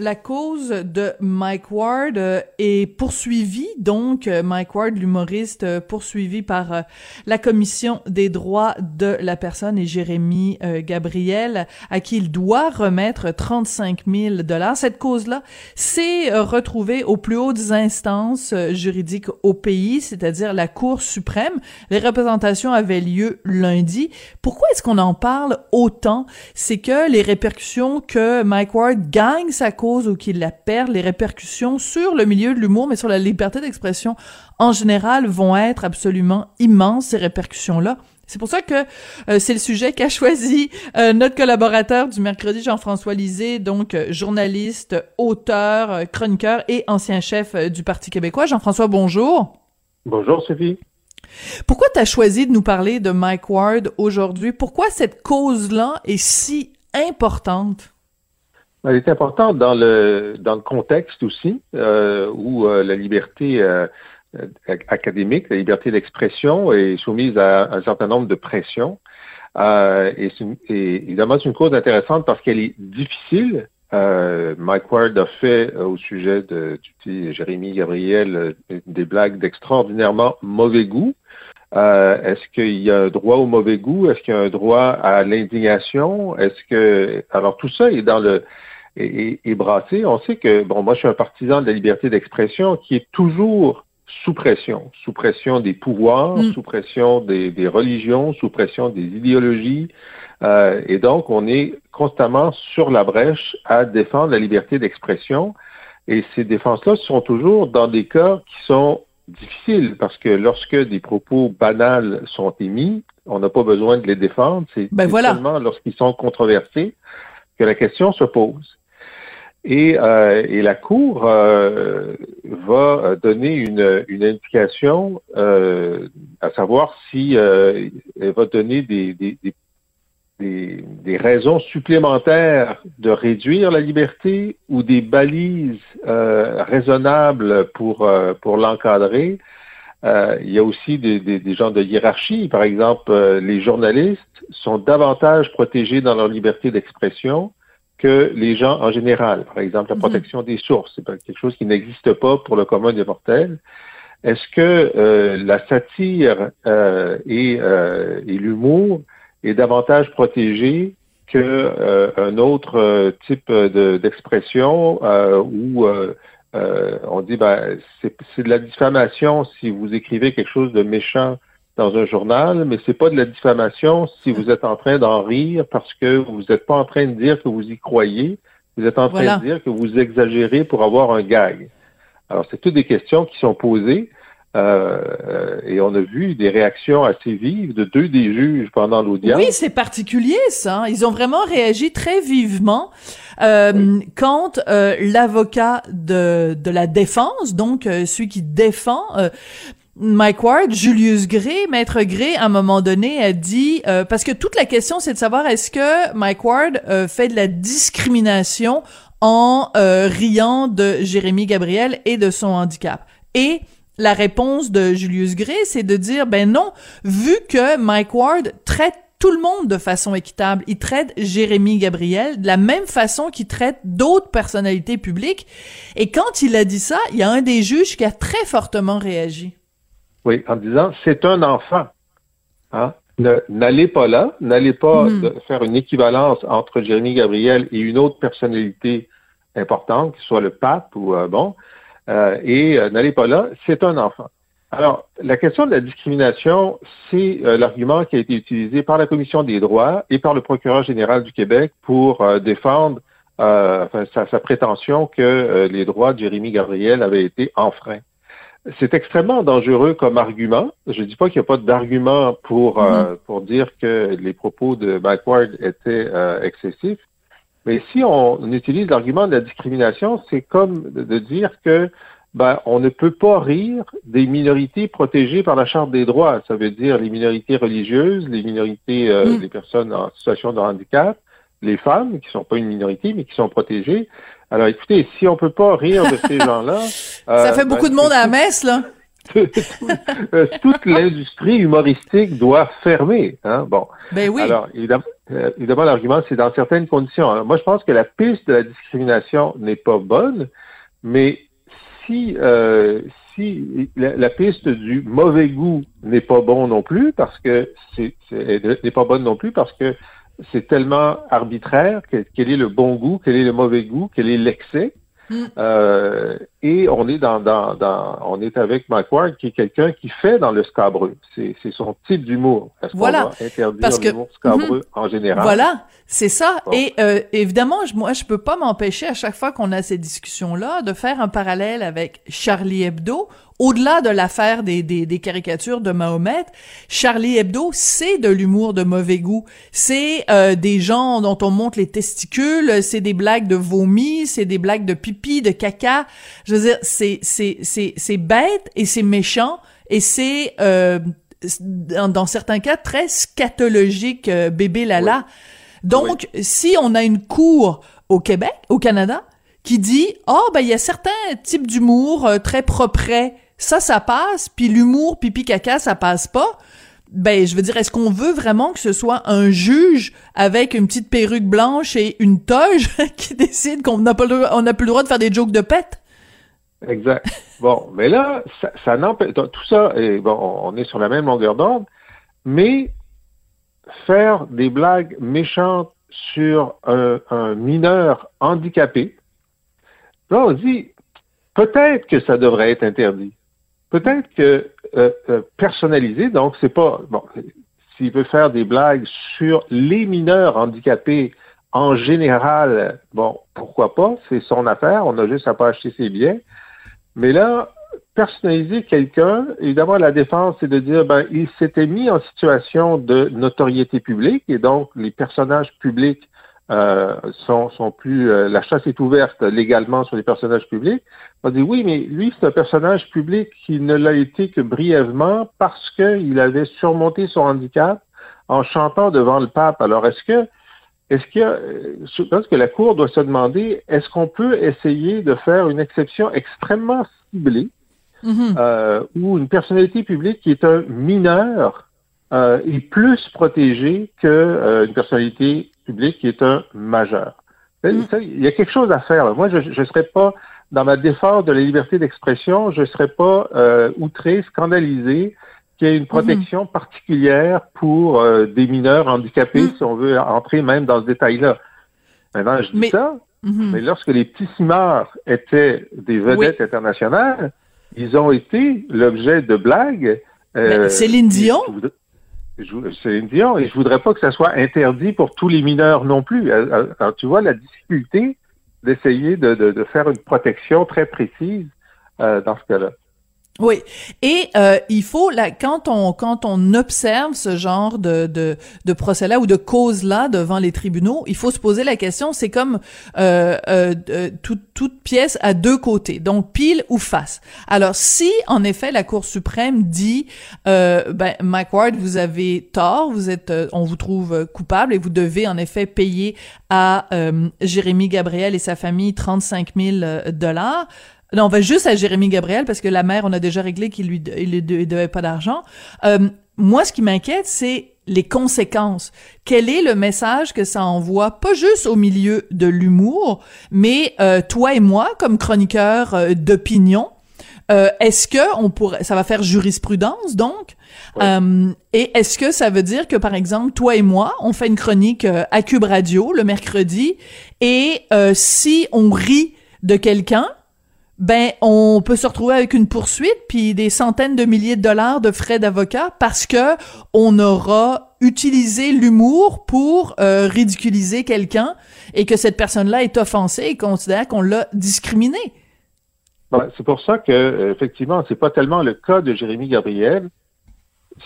La cause de Mike Ward euh, est poursuivie, donc euh, Mike Ward, l'humoriste, euh, poursuivi par la Commission des droits de la personne et Jérémy Gabriel, à qui il doit remettre 35 000 dollars. Cette cause-là s'est retrouvée aux plus hautes instances juridiques au pays, c'est-à-dire la Cour suprême. Les représentations avaient lieu lundi. Pourquoi est-ce qu'on en parle autant? C'est que les répercussions que Mike Ward gagne sa cause ou qu'il la perd, les répercussions sur le milieu de l'humour, mais sur la liberté d'expression en général, vont être absolument immenses, ces répercussions-là. C'est pour ça que euh, c'est le sujet qu'a choisi euh, notre collaborateur du mercredi, Jean-François Lisée, donc euh, journaliste, auteur, chroniqueur et ancien chef du Parti québécois. Jean-François, bonjour. Bonjour, Sophie. Pourquoi tu as choisi de nous parler de Mike Ward aujourd'hui? Pourquoi cette cause-là est si importante? Elle est importante dans le dans le contexte aussi euh, où euh, la liberté euh, académique, la liberté d'expression est soumise à un certain nombre de pressions. et, évidemment, c'est une cause intéressante parce qu'elle est difficile. Mike Ward a fait au sujet de Jérémy Gabriel des blagues d'extraordinairement mauvais goût. Est-ce qu'il y a un droit au mauvais goût? Est-ce qu'il y a un droit à l'indignation? Est-ce que alors tout ça est dans le et, brassé, on sait que, bon, moi je suis un partisan de la liberté d'expression qui est toujours sous pression, sous pression des pouvoirs, mm. sous pression des, religions, sous pression des idéologies. Euh, et donc, on est constamment sur la brèche à défendre la liberté d'expression. Et ces défenses-là sont toujours dans des cas qui sont difficiles parce que lorsque des propos banals sont émis, on n'a pas besoin de les défendre. C'est ben seulement lorsqu'ils sont controversés que la question se pose. Et, euh, et la Cour euh, va donner une, une indication, euh, à savoir si elle va donner des, des, des, des, raisons supplémentaires de réduire la liberté ou des balises raisonnables pour, pour l'encadrer. il y a aussi des, gens de hiérarchie. Par exemple, les journalistes sont davantage protégés dans leur liberté d'expression que les gens en général. Par exemple, la mhm. protection des sources, c'est quelque chose qui n'existe pas pour le commun des mortels. Est-ce que euh, la satire euh, et, euh, et l'humour est davantage protégé que un autre type d'expression où on dit ben c'est de la diffamation si vous écrivez quelque chose de méchant dans un journal, mais c'est pas de la diffamation si vous êtes en train d'en rire parce que vous n'êtes pas en train de dire que vous y croyez, vous êtes en train de dire que vous exagérez pour avoir un gag. Alors, c'est toutes des questions qui sont posées. Euh, et on a vu des réactions assez vives de deux des juges pendant l'audience. Oui, c'est particulier ça. Ils ont vraiment réagi très vivement euh, quand euh, l'avocat de, de la défense, donc euh, celui qui défend Mike Ward, Julius Gray, Maître Gray, à un moment donné, a dit, euh, parce que toute la question, c'est de savoir est-ce que Mike Ward euh, fait de la discrimination en euh, riant de Jérémy Gabriel et de son handicap? Et la réponse de Julius Gray, c'est de dire, ben non, vu que Mike Ward traite tout le monde de façon équitable. Il traite Jérémy Gabriel de la même façon qu'il traite d'autres personnalités publiques. Et quand il a dit ça, il y a un des juges qui a très fortement réagi. Oui, en disant c'est un enfant. Hein? N'allez pas là, n'allez pas hmm. faire une équivalence entre Jérémy Gabriel et une autre personnalité importante, qui soit le pape ou euh, bon, euh, et euh, n'allez pas là, c'est un enfant. Alors, la question de la discrimination, c'est l'argument qui a été utilisé par la Commission des droits et par le procureur général du Québec pour défendre sa, sa, prétention que les droits de Jérémy Gabriel avaient été enfreints c'est extrêmement dangereux comme argument. Je ne dis pas qu'il n'y a pas d'argument pour, euh, mm-hmm. pour dire que les propos de Backward étaient euh, excessifs. Mais si on, utilise l'argument de la discrimination, c'est comme de, dire que ben, on ne peut pas rire des minorités protégées par la Charte des droits. Ça veut dire les minorités religieuses, les minorités, euh, mm. les personnes en situation de handicap, les femmes, qui ne sont pas une minorité, mais qui sont protégées. Alors écoutez, si on peut pas rire de ces gens-là... ça fait euh, beaucoup de ben, monde à la messe, là. Euh, toute l'industrie humoristique doit fermer. Hein? Bon. Ben oui. Alors, évidemment, euh, évidemment l'argument, c'est dans certaines conditions. Alors, moi, je pense que la piste de la discrimination n'est pas bonne, mais si, euh, si la, la, piste du mauvais goût n'est pas bon non plus, parce que c'est n'est pas bonne non plus, parce que c'est tellement arbitraire, quel est le bon goût, quel est le mauvais goût, quel est l'excès. Mm. Euh, et on est dans, dans, dans, on est avec Mike Ward, qui est quelqu'un qui fait dans le scabreux. C'est, c'est son type d'humour. Est-ce voilà. qu'on va interdire l'humour scabreux en général? Voilà, c'est ça. Et euh, évidemment, moi, je peux pas m'empêcher à chaque fois qu'on a ces discussions-là de faire un parallèle avec Charlie Hebdo, au-delà de l'affaire des, des, des, caricatures de Mahomet, Charlie Hebdo, c'est de l'humour de mauvais goût. C'est euh, des gens dont on monte les testicules, c'est des blagues de vomi, c'est des blagues de pipi, de caca. Je veux dire, c'est c'est c'est c'est bête et c'est méchant et c'est euh, dans, certains cas très scatologique, euh, bébé lala. Donc, si on a une cour au Québec, au Canada, qui dit oh ben il y a certains types d'humour euh, très propres ça, ça passe, puis l'humour, pipi caca, ça passe pas. Ben, je veux dire, est-ce qu'on veut vraiment que ce soit un juge avec une petite perruque blanche et une toge qui décide qu'on n'a pas le, on n'a plus le droit de faire des jokes de pète? Exact. Bon, mais là, ça, n'empêche, tout ça, et bon, on est sur la même longueur d'ordre, mais faire des blagues méchantes sur un, un mineur handicapé, là, on dit, peut-être que ça devrait être interdit. Peut-être que euh, euh, personnalisé, donc c'est pas bon. S'il veut faire des blagues sur les mineurs handicapés en général, bon, pourquoi pas, c'est son affaire, on a juste à pas acheter ses biens. Mais là, personnaliser quelqu'un, évidemment, la défense, c'est de dire, ben, il s'était mis en situation de notoriété publique et donc les personnages publics euh, sont, plus euh, la chasse est ouverte légalement sur les personnages publics. On dit oui, mais lui c'est un personnage public qui ne l'a été que brièvement parce qu'il avait surmonté son handicap en chantant devant le pape. Alors est-ce que est-ce que euh, je pense que la Cour doit se demander est-ce qu'on peut essayer de faire une exception extrêmement ciblée mm-hmm. euh, où une personnalité publique qui est un mineur euh, est plus protégée que une personnalité public qui est un majeur? Mm. Il y a quelque chose à faire. Moi, je ne serais pas, dans ma défense de la liberté d'expression, je ne serais pas outré, scandalisé qu'il y ait une mm-hmm. protection particulière pour euh, des mineurs handicapés, mm. si on veut entrer même dans ce détail-là. Maintenant, je dis ça, mm-hmm. mais lorsque les petits cimards étaient des vedettes internationales, ils ont été l'objet de blagues. Euh, Céline Dion? C'est Dion, et je voudrais pas que ça soit interdit pour tous les mineurs non plus. Alors, euh, euh, tu vois la difficulté d'essayer de, de, faire une protection très précise euh, dans ce cas-là. Oui, et euh, il faut là quand on quand on observe ce genre de de, de procès-là ou de cause-là devant les tribunaux, il faut se poser la question. C'est comme euh, euh, euh toute toute pièce à deux côtés, donc pile ou face. Alors si en effet la Cour suprême dit euh, ben Mike vous avez tort, vous êtes euh, on vous trouve coupable et vous devez en effet payer à Jérémy Gabriel et sa famille 35 000 dollars. Non, on va juste à Jérémy Gabriel parce que la mère, on a déjà réglé qu'il lui il devait pas d'argent. Euh, moi, ce qui m'inquiète, c'est les conséquences. Quel est le message que ça envoie, pas juste au milieu de l'humour, mais euh, toi et moi, comme chroniqueurs euh, d'opinion, euh, est-ce que on pourrait, ça va faire jurisprudence donc, euh, et est-ce que ça veut dire que par exemple toi et moi, on fait une chronique à Cube Radio le mercredi, et si on rit de quelqu'un, ben on peut se retrouver avec une poursuite puis des centaines de milliers de dollars de frais d'avocat parce que on aura utilisé l'humour pour euh, ridiculiser quelqu'un et que cette personne-là est offensée et considère qu'on l'a discriminé. Ben, c'est pour ça que euh, effectivement, c'est pas tellement le cas de Jérémy Gabriel.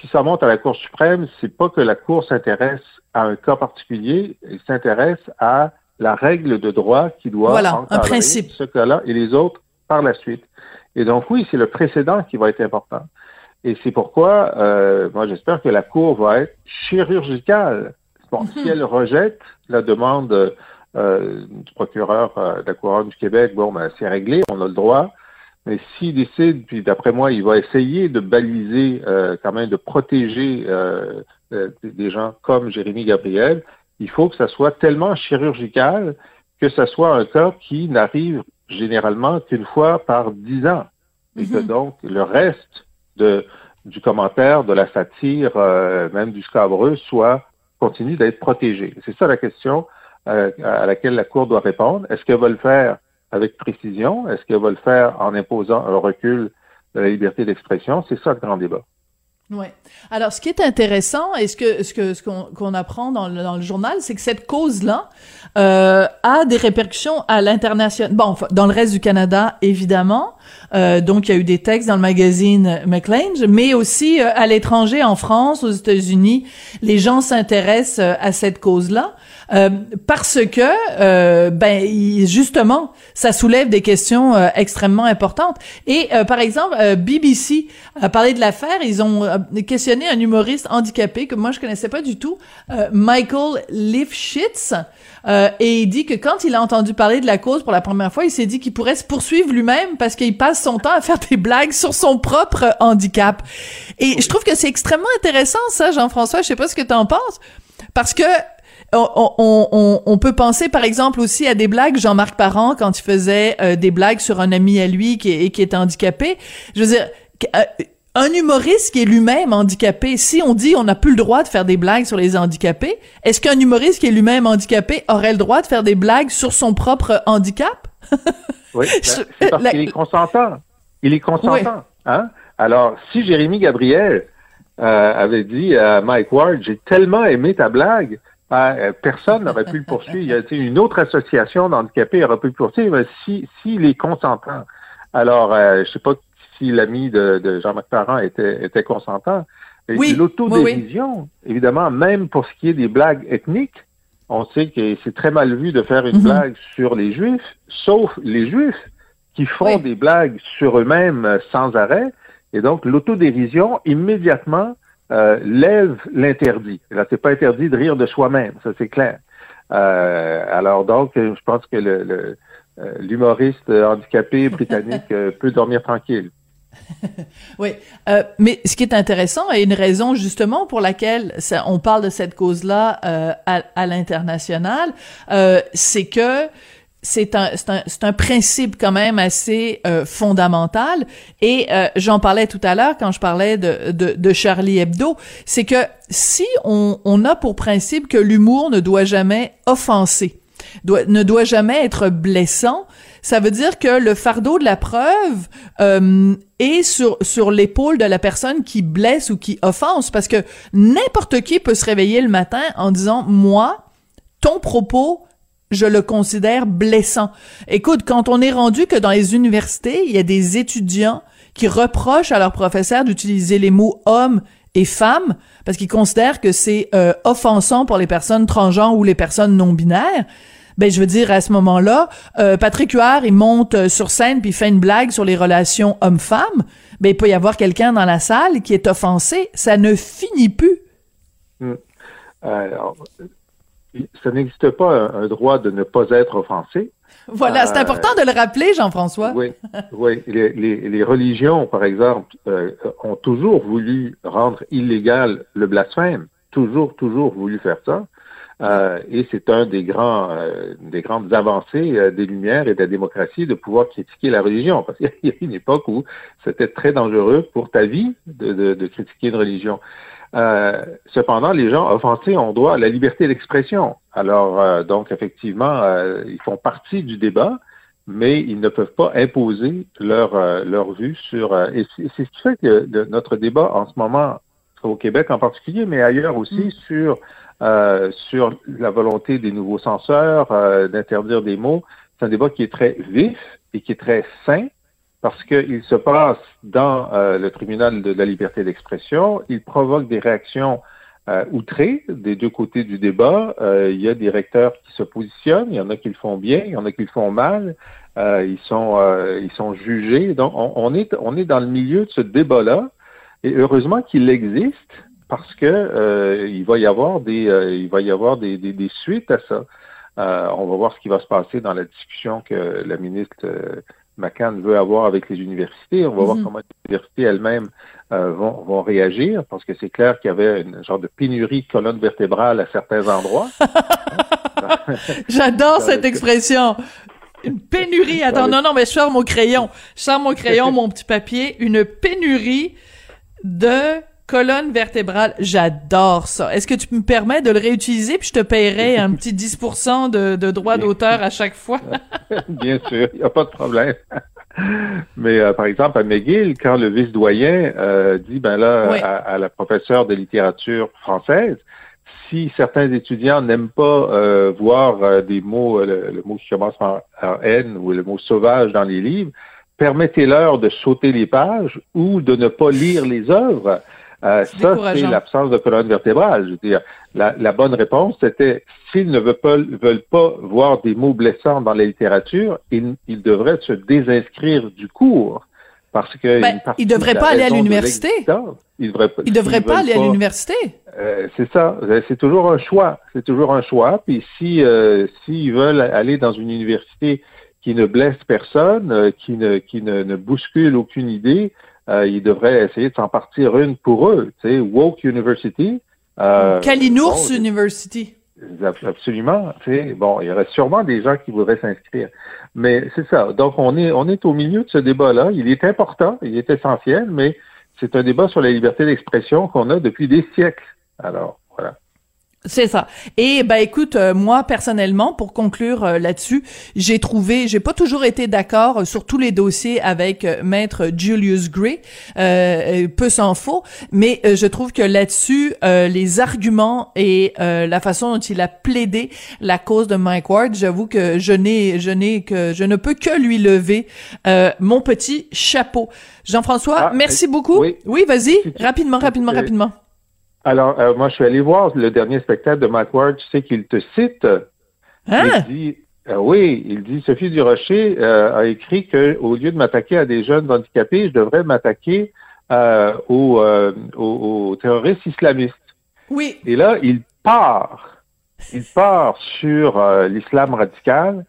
Si ça monte à la Cour suprême, c'est pas que la Cour s'intéresse à un cas particulier, elle s'intéresse à la règle de droit qui doit voilà, un principe. ce cas-là et les autres par la suite. Et donc oui, c'est le précédent qui va être important. Et c'est pourquoi, euh, moi j'espère que la Cour va être chirurgicale. Bon, Si elle rejette la demande euh, du procureur euh, de la Couronne du Québec, bon, ben, c'est réglé, on a le droit. Mais s'il décide, puis d'après moi, il va essayer de baliser, euh, quand même, de protéger euh, euh, des gens comme Jérémy Gabriel, il faut que ça soit tellement chirurgical que ça soit un cas qui n'arrive généralement qu'une fois par dix ans. Et que mhm. donc le reste de, du commentaire, de la satire, même du scabreux, soit continue d'être protégé. C'est ça la question à laquelle la Cour doit répondre. Est-ce qu'elle va le faire avec précision? Est-ce qu'elle va le faire en imposant un recul de la liberté d'expression? C'est ça le grand débat. Oui. Alors, ce qui est intéressant et ce que ce que ce qu'on apprend dans le, dans le journal, c'est que cette cause-là euh, a des répercussions à l'international. Bon, dans le reste du Canada, évidemment. Euh, donc, il y a eu des textes dans le magazine McLean, mais aussi euh, à l'étranger, en France, aux États-Unis, les gens s'intéressent euh, à cette cause-là. Euh, parce que euh, ben justement ça soulève des questions extrêmement importantes et par exemple BBC a parlé de l'affaire ils ont questionné un humoriste handicapé que moi je connaissais pas du tout Michael Lifshitz et il dit que quand il a entendu parler de la cause pour la première fois il s'est dit qu'il pourrait se poursuivre lui-même parce qu'il passe son temps à faire des blagues sur son propre handicap et je trouve que c'est extrêmement intéressant ça Jean-François je sais pas ce que tu en penses parce que on, peut penser par exemple aussi à des blagues Jean-Marc Parent quand il faisait euh, des blagues sur un ami à lui qui est, qui est handicapé. Je veux dire, euh, un humoriste qui est lui-même handicapé, si on dit on n'a plus le droit de faire des blagues sur les handicapés, est-ce qu'un humoriste qui est lui-même handicapé aurait le droit de faire des blagues sur son propre handicap? oui, ben, c'est parce qu'il est consentant. Il est consentant. Hein? Alors, si Jérémy Gabriel euh, avait dit à Mike Ward, j'ai tellement aimé ta blague, ben, euh, personne n'aurait pu le poursuivre. Il y a une autre association d'handicapés aurait pu le poursuivre s'il si, est consentant. Alors, euh, je sais pas si l'ami de, Jean-Marc Parent était, était consentant. Oui, L'autodérision, évidemment, même pour ce qui est des blagues ethniques, on sait que c'est très mal vu de faire une mhm. blague sur les Juifs, sauf les Juifs qui font des blagues sur eux-mêmes sans arrêt. Et donc, l'autodérision, immédiatement, euh, lève l'interdit. Là, c'est pas interdit de rire de soi-même, ça c'est clair. Euh, alors donc, je pense que le, euh, l'humoriste handicapé britannique peut dormir tranquille. oui, mais ce qui est intéressant et une raison justement pour laquelle on parle de cette cause-là à, à l'international, c'est que c'est un, un, un, principe quand même assez euh, fondamental. Et euh, j'en parlais tout à l'heure quand je parlais de, de, de Charlie Hebdo, c'est que si on, on, a pour principe que l'humour ne doit jamais offenser, doit, ne doit jamais être blessant, ça veut dire que le fardeau de la preuve euh, est sur, sur l'épaule de la personne qui blesse ou qui offense, parce que n'importe qui peut se réveiller le matin en disant, moi, ton propos je le considère blessant. Écoute, quand on est rendu que dans les universités, il y a des étudiants qui reprochent à leurs professeurs d'utiliser les mots homme et femme parce qu'ils considèrent que c'est euh, offensant pour les personnes transgenres ou les personnes non binaires. Ben je veux dire à ce moment-là, euh, Patrick Huard il monte euh, sur scène puis fait une blague sur les relations homme-femme. Ben il peut y avoir quelqu'un dans la salle qui est offensé. Ça ne finit plus. Hum. Alors, ça n'existe pas un, droit de ne pas être offensé. Voilà, c'est euh, important de le rappeler, Jean-François. Oui, oui. Les, les, religions, par exemple, euh, ont toujours voulu rendre illégal le blasphème, toujours, toujours voulu faire ça. Euh, et c'est un des grands, des grandes avancées des Lumières et de la démocratie de pouvoir critiquer la religion, parce qu'il y a une époque où c'était très dangereux pour ta vie de, de, de critiquer une religion. Euh, cependant, les gens offensés ont droit à la liberté d'expression. Alors, euh, donc, effectivement, euh, ils font partie du débat, mais ils ne peuvent pas imposer leur, leur vue sur... et c'est ce qui fait que notre débat en ce moment, au Québec en particulier, mais ailleurs aussi, mm. sur, sur la volonté des nouveaux censeurs d'interdire des mots, c'est un débat qui est très vif et qui est très sain, parce qu'il se passe dans euh, le tribunal de la liberté d'expression, il provoque des réactions euh, outrées des deux côtés du débat. Euh, il y a des recteurs qui se positionnent, il y en a qui le font bien, il y en a qui le font mal. ils sont ils sont jugés. Donc on, est on est dans le milieu de ce débat-là. Et heureusement qu'il existe parce que il va y avoir des il va y avoir des, des, des suites à ça. on va voir ce qui va se passer dans la discussion que la ministre McCann veut avoir avec les universités. On va voir Mhm. comment les universités elles-mêmes euh, vont, vont réagir, parce que c'est clair qu'il y avait une genre de pénurie de colonne vertébrale à certains endroits. J'adore cette expression. Une pénurie. Attends, non, non, mais je sors mon crayon. Je sors mon crayon, mon petit papier. Une pénurie de colonne vertébrale. J'adore ça. Est-ce que tu me permets de le réutiliser puis je te paierai un petit 10% de, de droits d'auteur à chaque fois? Bien sûr, il n'y a pas de problème. Mais euh, par exemple, à McGill, quand le vice-doyen euh, dit, ben là, Oui. à, à la professeure de littérature française, si certains étudiants n'aiment pas euh, voir des mots, le, le mot qui commence par par N ou le mot sauvage dans les livres, permettez-leur de sauter les pages ou de ne pas lire les œuvres. Euh, ça, c'est l'absence de colonne vertébrale. Je veux dire, la, la bonne réponse, c'était s'ils ne veulent pas, veulent pas voir des mots blessants dans la littérature, ils, ils devraient se désinscrire du cours. Parce que Ben, ils devraient pas aller à l'université. Ils devraient pas. Ils devraient pas aller à l'université. euh, c'est ça. Euh, C'est toujours un choix. C'est toujours un choix. Puis si euh, s'ils veulent aller dans une université qui ne blesse personne, euh, qui ne qui ne, ne bouscule aucune idée, euh, ils devraient essayer de s'en partir une pour eux. Tu sais, woke university. Euh, Kalinours bon, University. Absolument. Tu sais, bon, il y aurait sûrement des gens qui voudraient s'inscrire. Mais c'est ça. Donc, on est, on est au milieu de ce débat-là. Il est important, il est essentiel, mais c'est un débat sur la liberté d'expression qu'on a depuis des siècles. Alors. C'est ça. Et ben écoute, euh, moi personnellement, pour conclure euh, là-dessus, j'ai trouvé, j'ai pas toujours été d'accord euh, sur tous les dossiers avec euh, maître Julius Gray, euh, peu s'en faut, mais euh, je trouve que là-dessus, euh, les arguments et euh, la façon dont il a plaidé la cause de Mike Ward, j'avoue que je n'ai, je n'ai que, je ne peux que lui lever euh, mon petit chapeau. Jean-François, Ah, merci beaucoup. oui. Oui, vas-y, rapidement, rapidement, rapidement. Alors, euh, moi, je suis allé voir le dernier spectacle de Mike Ward. Tu sais qu'il te cite. Hein? Il dit, euh, oui, il dit, Sophie Durocher euh, a écrit que au lieu de m'attaquer à des jeunes handicapés, je devrais m'attaquer euh, aux, euh, aux- aux terroristes islamistes. Oui. Et là, il part, il part sur l'islam radical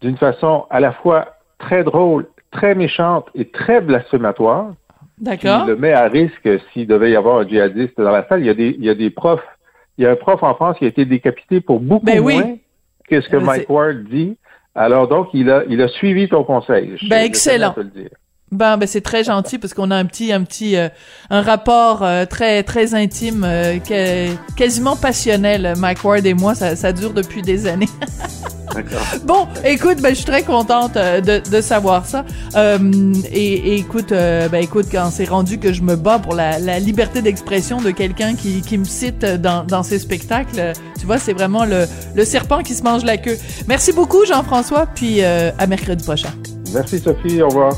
d'une façon à la fois très drôle, très méchante et très blasphématoire. Qui D'accord. le met à risque s'il devait y avoir un djihadiste dans la salle. Il y a des, il y a des profs, il y a un prof en France qui a été décapité pour beaucoup Ben oui. moins que ce que Euh, Mike Ward dit. Alors donc, il a, il a suivi ton conseil. Je- Ben, excellent. te le dire. Ben, ben c'est très gentil parce qu'on a un petit, un petit, euh, un rapport euh, très, très intime, euh, que- quasiment passionnel. Mike Ward et moi, ça, ça dure depuis des années. Bon, écoute, ben je suis très contente euh, de, de savoir ça. Euh, et, et écoute, euh, ben écoute, quand c'est rendu que je me bats pour la, la liberté d'expression de quelqu'un qui, qui me cite dans, dans ses spectacles, tu vois, c'est vraiment le, le serpent qui se mange la queue. Merci beaucoup, Jean-François, puis euh, à mercredi prochain. Merci Sophie, au revoir.